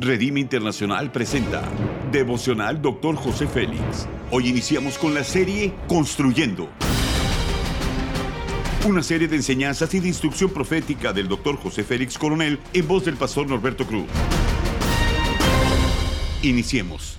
Redime Internacional presenta Devocional Dr. José Félix. Hoy iniciamos con la serie Construyendo. Una serie de enseñanzas y de instrucción profética del Dr. José Félix Coronel en voz del pastor Norberto Cruz. Iniciemos.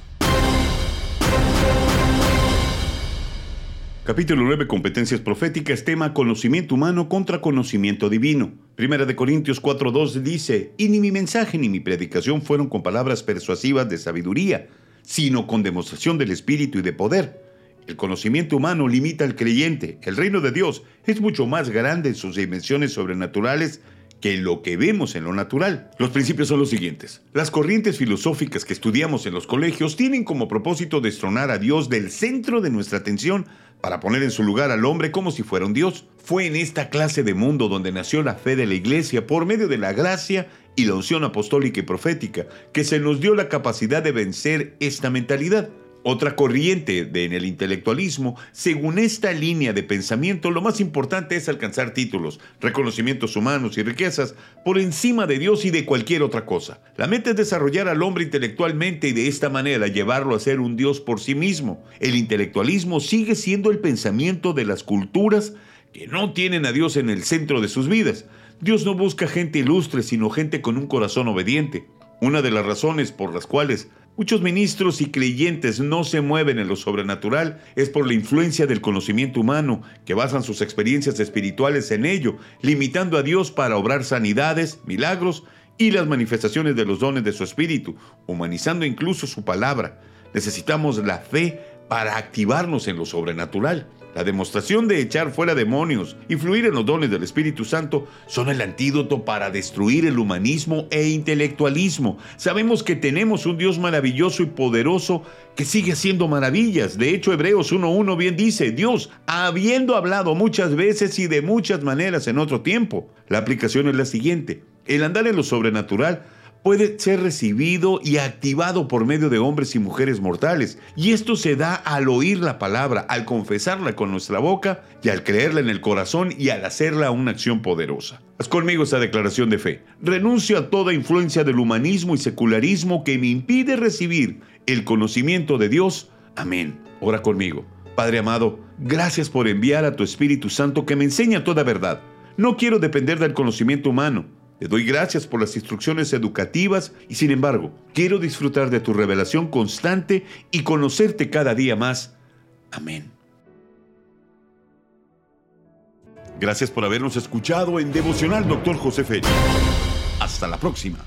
Capítulo 9, Competencias Proféticas, tema Conocimiento Humano contra Conocimiento Divino. Primera de Corintios 4.2 dice, y ni mi mensaje ni mi predicación fueron con palabras persuasivas de sabiduría, sino con demostración del Espíritu y de poder. El conocimiento humano limita al creyente. El reino de Dios es mucho más grande en sus dimensiones sobrenaturales que lo que vemos en lo natural. Los principios son los siguientes. Las corrientes filosóficas que estudiamos en los colegios tienen como propósito destronar a Dios del centro de nuestra atención para poner en su lugar al hombre como si fuera un Dios. Fue en esta clase de mundo donde nació la fe de la Iglesia por medio de la gracia y la unción apostólica y profética que se nos dio la capacidad de vencer esta mentalidad. Otra corriente de, en el intelectualismo, según esta línea de pensamiento, lo más importante es alcanzar títulos, reconocimientos humanos y riquezas por encima de Dios y de cualquier otra cosa. La meta es desarrollar al hombre intelectualmente y de esta manera llevarlo a ser un Dios por sí mismo. El intelectualismo sigue siendo el pensamiento de las culturas que no tienen a Dios en el centro de sus vidas. Dios no busca gente ilustre, sino gente con un corazón obediente. Una de las razones por las cuales Muchos ministros y creyentes no se mueven en lo sobrenatural es por la influencia del conocimiento humano, que basan sus experiencias espirituales en ello, limitando a Dios para obrar sanidades, milagros y las manifestaciones de los dones de su espíritu, humanizando incluso su palabra. Necesitamos la fe para activarnos en lo sobrenatural. La demostración de echar fuera demonios y fluir en los dones del Espíritu Santo son el antídoto para destruir el humanismo e intelectualismo. Sabemos que tenemos un Dios maravilloso y poderoso que sigue haciendo maravillas. De hecho, Hebreos 1.1 bien dice, Dios, habiendo hablado muchas veces y de muchas maneras en otro tiempo. La aplicación es la siguiente. El andar en lo sobrenatural puede ser recibido y activado por medio de hombres y mujeres mortales. Y esto se da al oír la palabra, al confesarla con nuestra boca y al creerla en el corazón y al hacerla una acción poderosa. Haz conmigo esta declaración de fe. Renuncio a toda influencia del humanismo y secularismo que me impide recibir el conocimiento de Dios. Amén. Ora conmigo. Padre amado, gracias por enviar a tu Espíritu Santo que me enseña toda verdad. No quiero depender del conocimiento humano te doy gracias por las instrucciones educativas y sin embargo, quiero disfrutar de tu revelación constante y conocerte cada día más. Amén. Gracias por habernos escuchado en Devocional Dr. José Félix. Hasta la próxima.